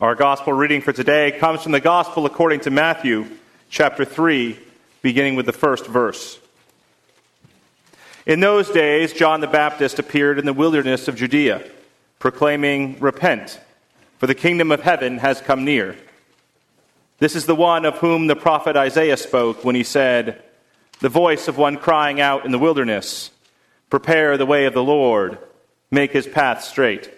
Our gospel reading for today comes from the gospel according to Matthew, chapter 3, beginning with the first verse. In those days, John the Baptist appeared in the wilderness of Judea, proclaiming, Repent, for the kingdom of heaven has come near. This is the one of whom the prophet Isaiah spoke when he said, The voice of one crying out in the wilderness, Prepare the way of the Lord, make his path straight.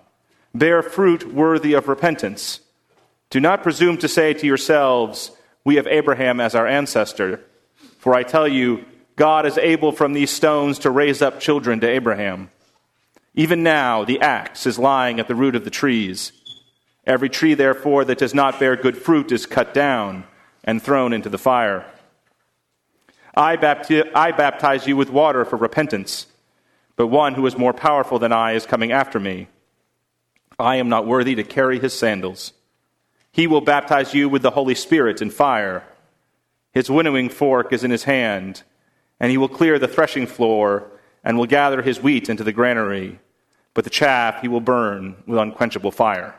Bear fruit worthy of repentance. Do not presume to say to yourselves, We have Abraham as our ancestor. For I tell you, God is able from these stones to raise up children to Abraham. Even now, the axe is lying at the root of the trees. Every tree, therefore, that does not bear good fruit is cut down and thrown into the fire. I, bapti- I baptize you with water for repentance, but one who is more powerful than I is coming after me I am not worthy to carry his sandals. He will baptize you with the Holy Spirit and fire. His winnowing fork is in his hand, and he will clear the threshing floor and will gather his wheat into the granary, but the chaff he will burn with unquenchable fire.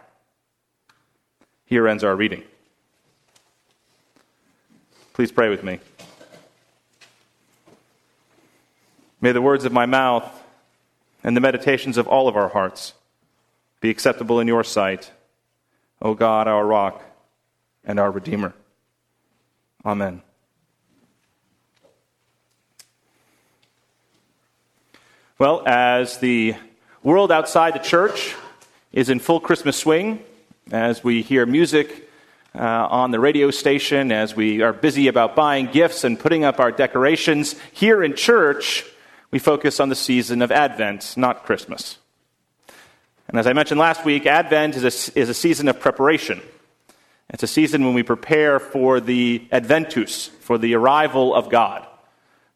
Here ends our reading. Please pray with me. May the words of my mouth and the meditations of all of our hearts be acceptable in your sight, O God, our rock and our Redeemer. Amen. Well, as the world outside the church is in full Christmas swing, as we hear music uh, on the radio station, as we are busy about buying gifts and putting up our decorations, here in church, we focus on the season of Advent, not Christmas. And as I mentioned last week, Advent is a, is a season of preparation. It's a season when we prepare for the Adventus, for the arrival of God.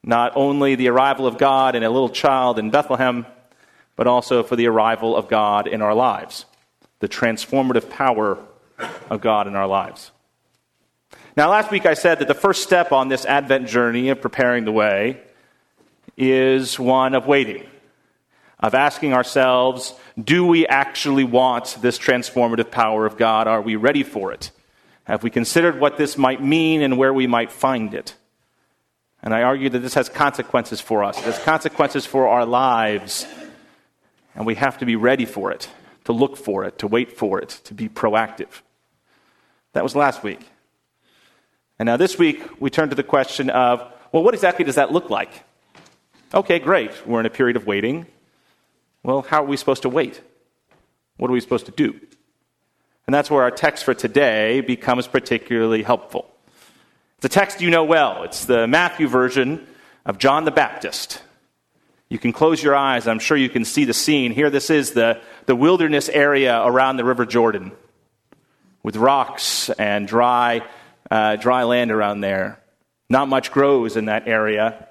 Not only the arrival of God in a little child in Bethlehem, but also for the arrival of God in our lives, the transformative power of God in our lives. Now, last week I said that the first step on this Advent journey of preparing the way is one of waiting of asking ourselves, do we actually want this transformative power of God? Are we ready for it? Have we considered what this might mean and where we might find it? And I argue that this has consequences for us. It has consequences for our lives. And we have to be ready for it, to look for it, to wait for it, to be proactive. That was last week. And now this week, we turn to the question of well, what exactly does that look like? Okay, great. We're in a period of waiting. Well, how are we supposed to wait? What are we supposed to do? And that's where our text for today becomes particularly helpful. It's a text you know well. It's the Matthew version of John the Baptist. You can close your eyes. I'm sure you can see the scene. Here, this is the, the wilderness area around the River Jordan with rocks and dry, uh, dry land around there. Not much grows in that area.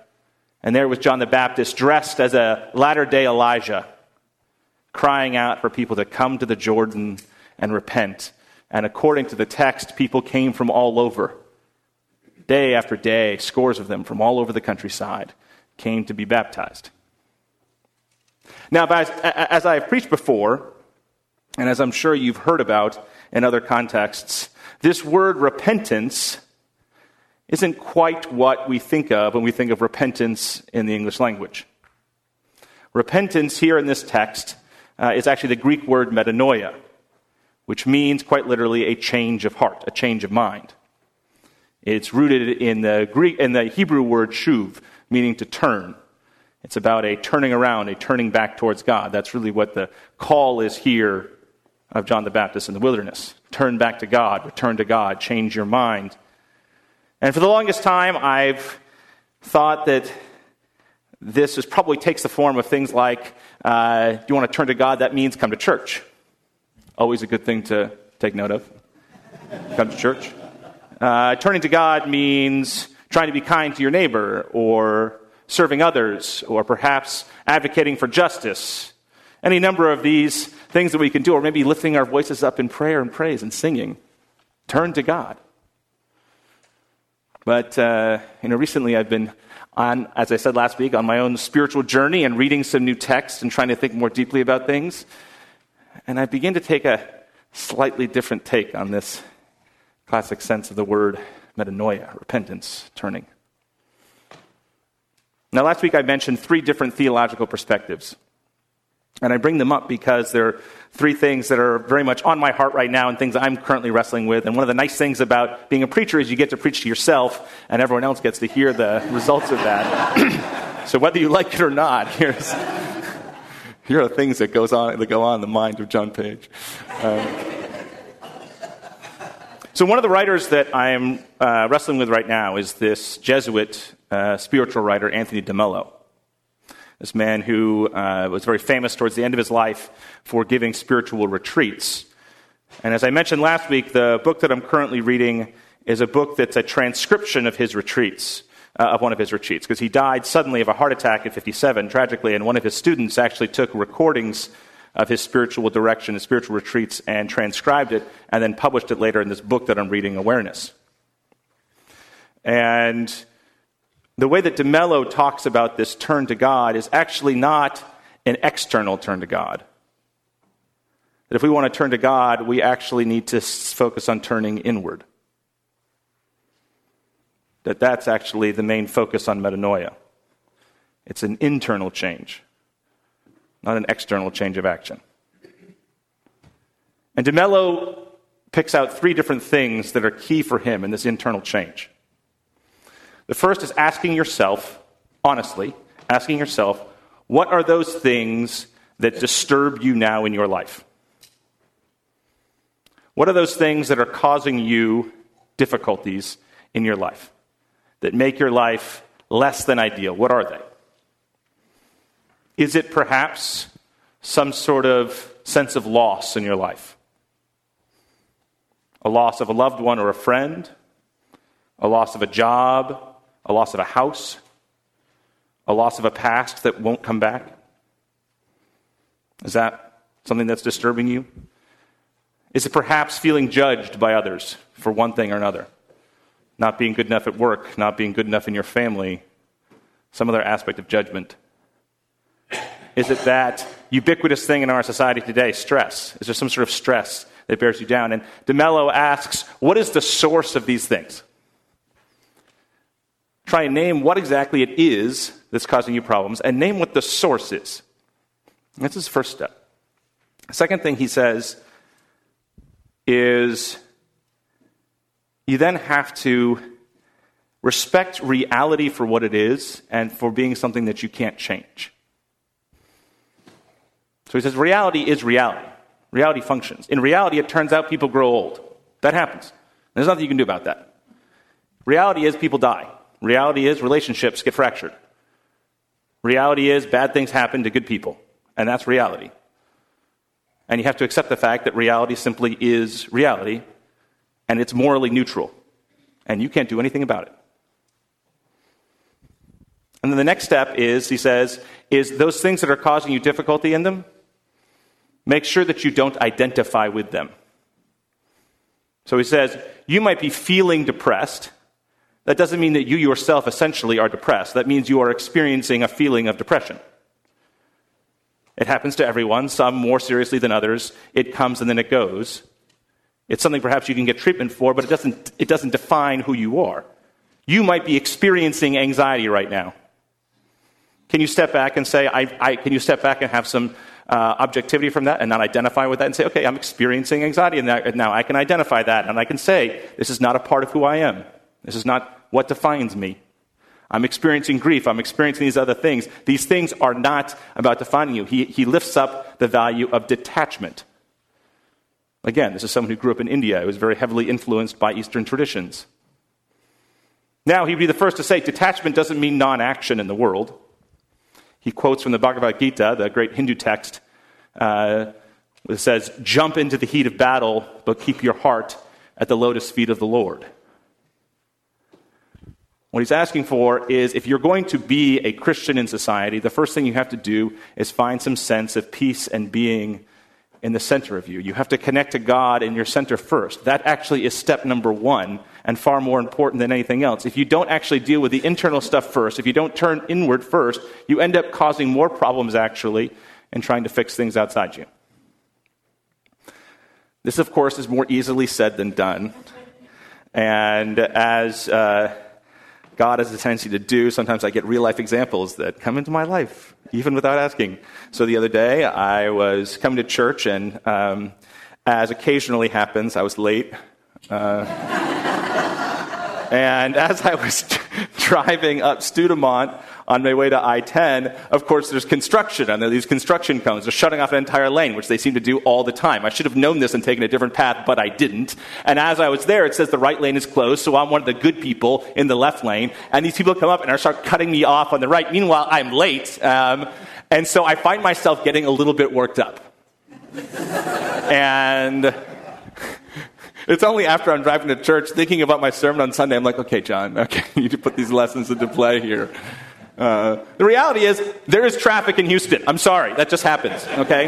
And there was John the Baptist dressed as a latter day Elijah crying out for people to come to the Jordan and repent. And according to the text, people came from all over. Day after day, scores of them from all over the countryside came to be baptized. Now, as, as I've preached before, and as I'm sure you've heard about in other contexts, this word repentance isn't quite what we think of when we think of repentance in the English language. Repentance here in this text uh, is actually the Greek word metanoia, which means quite literally a change of heart, a change of mind. It's rooted in the Greek in the Hebrew word shuv, meaning to turn. It's about a turning around, a turning back towards God. That's really what the call is here of John the Baptist in the wilderness. Turn back to God, return to God, change your mind. And for the longest time, I've thought that this is probably takes the form of things like uh, you want to turn to God, that means come to church. Always a good thing to take note of. Come to church. Uh, turning to God means trying to be kind to your neighbor, or serving others, or perhaps advocating for justice. Any number of these things that we can do, or maybe lifting our voices up in prayer and praise and singing. Turn to God. But, uh, you know, recently I've been on, as I said last week, on my own spiritual journey and reading some new texts and trying to think more deeply about things. And I begin to take a slightly different take on this classic sense of the word metanoia, repentance, turning. Now, last week I mentioned three different theological perspectives. And I bring them up because there are three things that are very much on my heart right now and things I'm currently wrestling with. And one of the nice things about being a preacher is you get to preach to yourself, and everyone else gets to hear the results of that. so whether you like it or not, here's, here are things that, goes on, that go on in the mind of John Page. Um, so one of the writers that I am uh, wrestling with right now is this Jesuit uh, spiritual writer, Anthony DeMello this man who uh, was very famous towards the end of his life for giving spiritual retreats. And as I mentioned last week, the book that I'm currently reading is a book that's a transcription of his retreats, uh, of one of his retreats, because he died suddenly of a heart attack at 57, tragically, and one of his students actually took recordings of his spiritual direction, his spiritual retreats, and transcribed it, and then published it later in this book that I'm reading, Awareness. And the way that DeMello talks about this turn to God is actually not an external turn to God. That if we want to turn to God, we actually need to focus on turning inward. That that's actually the main focus on metanoia. It's an internal change, not an external change of action. And DeMello picks out three different things that are key for him in this internal change. The first is asking yourself, honestly, asking yourself, what are those things that disturb you now in your life? What are those things that are causing you difficulties in your life, that make your life less than ideal? What are they? Is it perhaps some sort of sense of loss in your life? A loss of a loved one or a friend? A loss of a job? A loss of a house, a loss of a past that won't come back? Is that something that's disturbing you? Is it perhaps feeling judged by others for one thing or another? Not being good enough at work, not being good enough in your family, some other aspect of judgment? Is it that ubiquitous thing in our society today, stress? Is there some sort of stress that bears you down? And DeMello asks, what is the source of these things? Try and name what exactly it is that's causing you problems and name what the source is. That's his first step. Second thing he says is you then have to respect reality for what it is and for being something that you can't change. So he says reality is reality. Reality functions. In reality, it turns out people grow old. That happens. There's nothing you can do about that. Reality is people die. Reality is relationships get fractured. Reality is bad things happen to good people, and that's reality. And you have to accept the fact that reality simply is reality, and it's morally neutral, and you can't do anything about it. And then the next step is, he says, is those things that are causing you difficulty in them, make sure that you don't identify with them. So he says, you might be feeling depressed, that doesn't mean that you yourself essentially are depressed. That means you are experiencing a feeling of depression. It happens to everyone, some more seriously than others. It comes and then it goes. It's something perhaps you can get treatment for, but it doesn't, it doesn't define who you are. You might be experiencing anxiety right now. Can you step back and say, I, I, can you step back and have some uh, objectivity from that and not identify with that and say, okay, I'm experiencing anxiety and now I can identify that and I can say, this is not a part of who I am. This is not what defines me. I'm experiencing grief. I'm experiencing these other things. These things are not about defining you. He, he lifts up the value of detachment. Again, this is someone who grew up in India. He was very heavily influenced by Eastern traditions. Now, he'd be the first to say detachment doesn't mean non action in the world. He quotes from the Bhagavad Gita, the great Hindu text, uh, It says, Jump into the heat of battle, but keep your heart at the lotus feet of the Lord. What he's asking for is if you're going to be a Christian in society, the first thing you have to do is find some sense of peace and being in the center of you. You have to connect to God in your center first. That actually is step number one and far more important than anything else. If you don't actually deal with the internal stuff first, if you don't turn inward first, you end up causing more problems actually and trying to fix things outside you. This, of course, is more easily said than done. And as uh, God has a tendency to do. Sometimes I get real life examples that come into my life, even without asking. So the other day, I was coming to church, and um, as occasionally happens, I was late. Uh, and as I was driving up Studemont, on my way to I 10, of course, there's construction, and there are these construction cones. They're shutting off an entire lane, which they seem to do all the time. I should have known this and taken a different path, but I didn't. And as I was there, it says the right lane is closed, so I'm one of the good people in the left lane. And these people come up and start cutting me off on the right. Meanwhile, I'm late. Um, and so I find myself getting a little bit worked up. and it's only after I'm driving to church thinking about my sermon on Sunday, I'm like, okay, John, okay, you need to put these lessons into play here. Uh, the reality is, there is traffic in Houston. I'm sorry, that just happens, okay?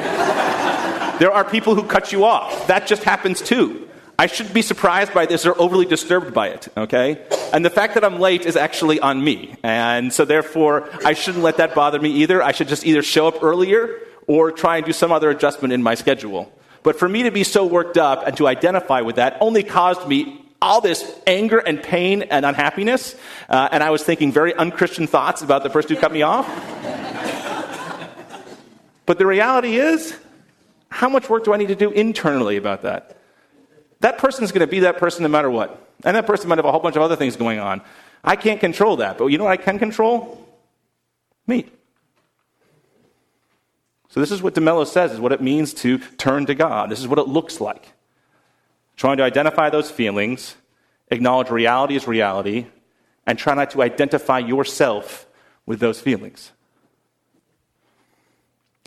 there are people who cut you off. That just happens too. I shouldn't be surprised by this or overly disturbed by it, okay? And the fact that I'm late is actually on me. And so, therefore, I shouldn't let that bother me either. I should just either show up earlier or try and do some other adjustment in my schedule. But for me to be so worked up and to identify with that only caused me all this anger and pain and unhappiness, uh, and I was thinking very unchristian thoughts about the person who cut me off. but the reality is, how much work do I need to do internally about that? That person is going to be that person no matter what. And that person might have a whole bunch of other things going on. I can't control that, but you know what I can control? Me. So this is what DeMello says is what it means to turn to God. This is what it looks like trying to identify those feelings, acknowledge reality is reality, and try not to identify yourself with those feelings.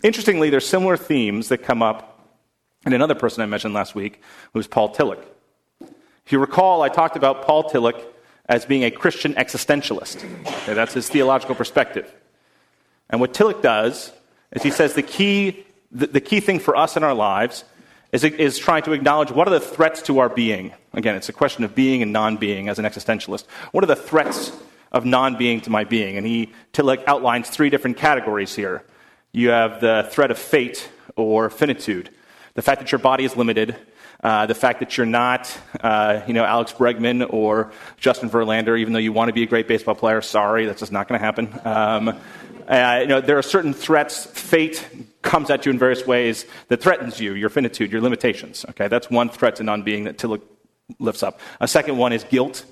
Interestingly, there's similar themes that come up in another person I mentioned last week, who's Paul Tillich. If you recall, I talked about Paul Tillich as being a Christian existentialist. Okay, that's his theological perspective. And what Tillich does is he says the key, the, the key thing for us in our lives is, is trying to acknowledge what are the threats to our being. Again, it's a question of being and non being as an existentialist. What are the threats of non being to my being? And he outlines three different categories here. You have the threat of fate or finitude, the fact that your body is limited, uh, the fact that you're not, uh, you know, Alex Bregman or Justin Verlander, even though you want to be a great baseball player. Sorry, that's just not going to happen. Um, uh, you know, there are certain threats. Fate comes at you in various ways that threatens you, your finitude, your limitations. Okay, that's one threat to non-being that Tillich lifts up. A second one is guilt.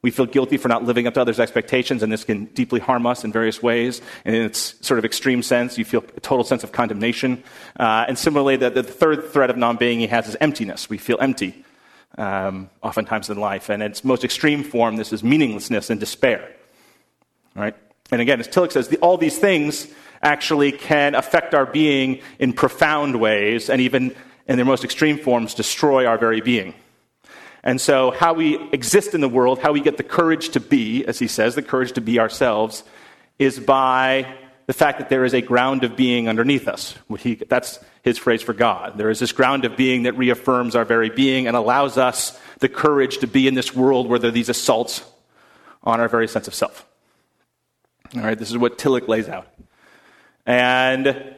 We feel guilty for not living up to others' expectations, and this can deeply harm us in various ways. And in its sort of extreme sense, you feel a total sense of condemnation. Uh, and similarly, the, the, third threat of non being he has is emptiness. We feel empty, um, oftentimes in life. And in its most extreme form, this is meaninglessness and despair. Right? And again, as Tillich says, the, all these things actually can affect our being in profound ways, and even in their most extreme forms, destroy our very being. And so, how we exist in the world, how we get the courage to be, as he says, the courage to be ourselves, is by the fact that there is a ground of being underneath us. He, that's his phrase for God. There is this ground of being that reaffirms our very being and allows us the courage to be in this world where there are these assaults on our very sense of self. All right, this is what Tillich lays out. And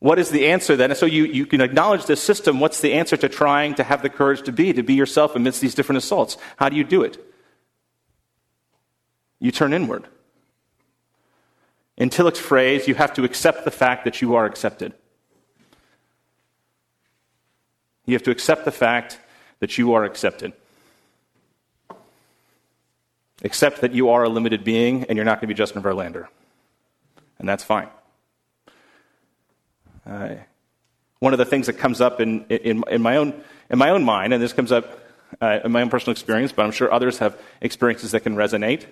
what is the answer then? And So you, you can acknowledge this system. What's the answer to trying to have the courage to be, to be yourself amidst these different assaults? How do you do it? You turn inward. In Tillich's phrase, you have to accept the fact that you are accepted. You have to accept the fact that you are accepted. Accept that you are a limited being and you're not going to be Justin Verlander. And that's fine. Uh, one of the things that comes up in, in, in, my, own, in my own mind, and this comes up uh, in my own personal experience, but I'm sure others have experiences that can resonate.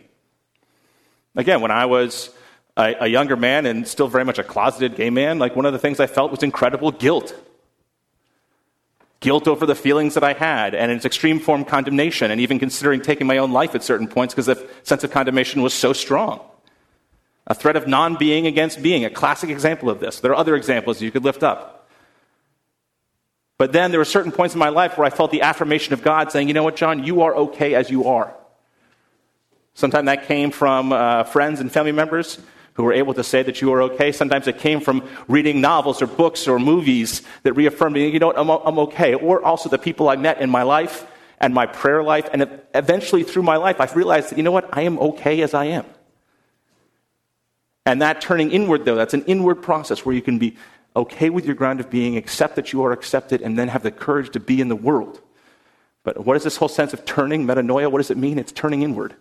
Again, when I was a, a younger man and still very much a closeted gay man, like one of the things I felt was incredible guilt. Guilt over the feelings that I had, and its extreme form condemnation, and even considering taking my own life at certain points because the sense of condemnation was so strong. A threat of non being against being, a classic example of this. There are other examples you could lift up. But then there were certain points in my life where I felt the affirmation of God saying, you know what, John, you are okay as you are. Sometimes that came from uh, friends and family members who were able to say that you are okay. Sometimes it came from reading novels or books or movies that reaffirmed me, you know what, I'm, I'm okay. Or also the people I met in my life and my prayer life. And eventually through my life, I've realized that, you know what, I am okay as I am. And that turning inward, though, that's an inward process where you can be okay with your ground of being, accept that you are accepted, and then have the courage to be in the world. But what is this whole sense of turning, metanoia? What does it mean? It's turning inward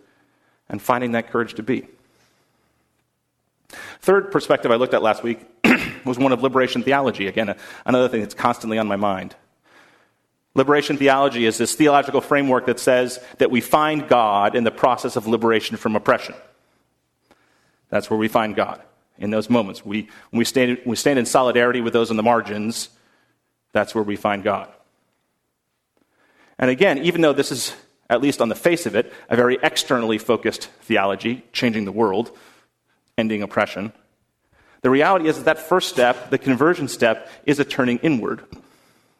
and finding that courage to be. Third perspective I looked at last week was one of liberation theology. Again, another thing that's constantly on my mind. Liberation theology is this theological framework that says that we find God in the process of liberation from oppression. That's where we find God in those moments. We, we stand, we stand in solidarity with those on the margins, that's where we find God. And again, even though this is, at least on the face of it, a very externally focused theology, changing the world, ending oppression. The reality is that that first step, the conversion step, is a turning inward.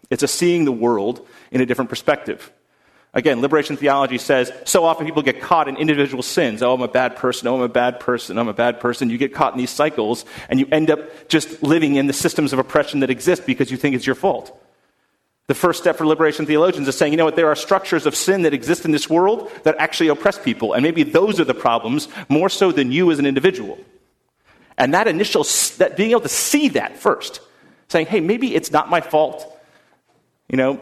It's a seeing the world in a different perspective. Again, liberation theology says so often people get caught in individual sins. Oh, I'm a bad person. Oh, I'm a bad person. I'm a bad person. You get caught in these cycles and you end up just living in the systems of oppression that exist because you think it's your fault. The first step for liberation theologians is saying, you know what, there are structures of sin that exist in this world that actually oppress people, and maybe those are the problems more so than you as an individual. And that initial, that being able to see that first, saying, hey, maybe it's not my fault. You know,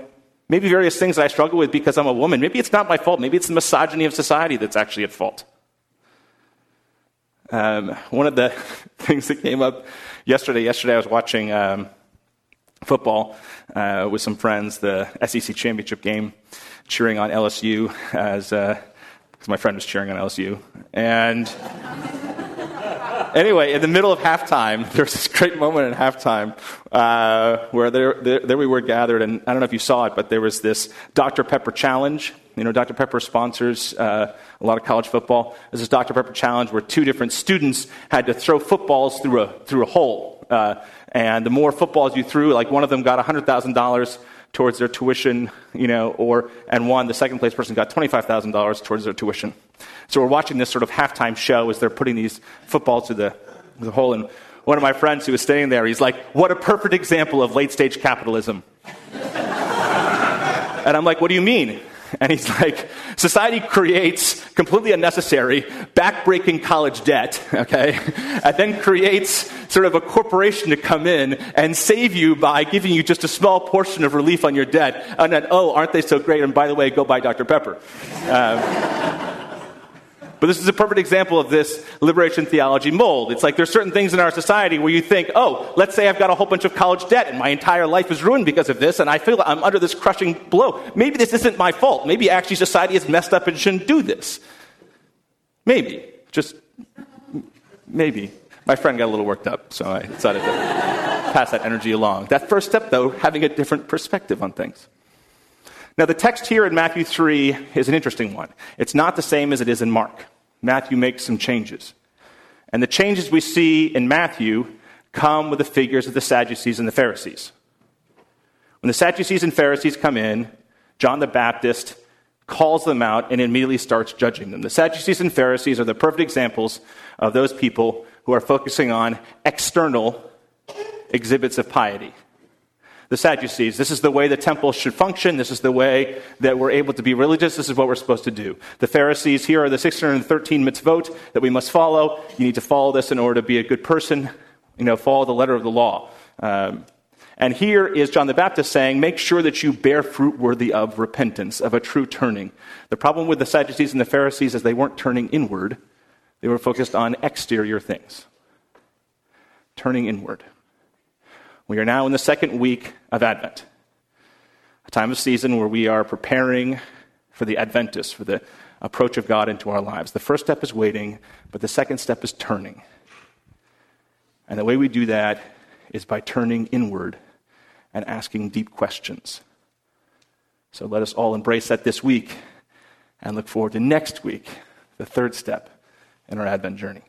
maybe various things that I struggle with because I'm a woman, maybe it's not my fault. Maybe it's the misogyny of society that's actually at fault. Um, one of the things that came up yesterday, yesterday I was watching um, football uh, with some friends, the SEC championship game, cheering on LSU as uh, my friend was cheering on LSU. And anyway, in the middle of halftime, there's this great moment in halftime uh, where there, there, there, we were gathered, and I don't know if you saw it, but there was this Dr. Pepper challenge. You know, Dr. Pepper sponsors uh, a lot of college football. There's this Dr. Pepper challenge where two different students had to throw footballs through a, through a hole. Uh, and the more footballs you threw, like one of them got $100,000 towards their tuition, you know, or, and one, the second place person got $25,000 towards their tuition. So we're watching this sort of halftime show as they're putting these footballs through the, the hole. And one of my friends who was staying there, he's like, what a perfect example of late stage capitalism. and I'm like, what do you mean? And he's like, society creates completely unnecessary, backbreaking college debt, okay, and then creates sort of a corporation to come in and save you by giving you just a small portion of relief on your debt. And then, oh, aren't they so great? And by the way, go buy Dr. Pepper. Um, but this is a perfect example of this liberation theology mold. It's like there's certain things in our society where you think, oh, let's say I've got a whole bunch of college debt and my entire life is ruined because of this, and I feel I'm under this crushing blow. Maybe this isn't my fault. Maybe actually society is messed up and shouldn't do this. Maybe. Just maybe. My friend got a little worked up, so I decided to pass that energy along. That first step, though, having a different perspective on things. Now, the text here in Matthew 3 is an interesting one. It's not the same as it is in Mark. Matthew makes some changes. And the changes we see in Matthew come with the figures of the Sadducees and the Pharisees. When the Sadducees and Pharisees come in, John the Baptist calls them out and immediately starts judging them. The Sadducees and Pharisees are the perfect examples of those people who are focusing on external exhibits of piety the Sadducees. This is the way the temple should function. This is the way that we're able to be religious. This is what we're supposed to do. The Pharisees, here are the 613 mitzvot that we must follow. You need to follow this in order to be a good person. You know, follow the letter of the law. Um, and here is John the Baptist saying, make sure that you bear fruit worthy of repentance, of a true turning. The problem with the Sadducees and the Pharisees is they weren't turning inward, they were focused on exterior things. Turning inward. We are now in the second week of Advent, a time of season where we are preparing for the Adventus, for the approach of God into our lives. The first step is waiting, but the second step is turning. And the way we do that is by turning inward and asking deep questions. So let us all embrace that this week and look forward to next week, the third step in our Advent journey.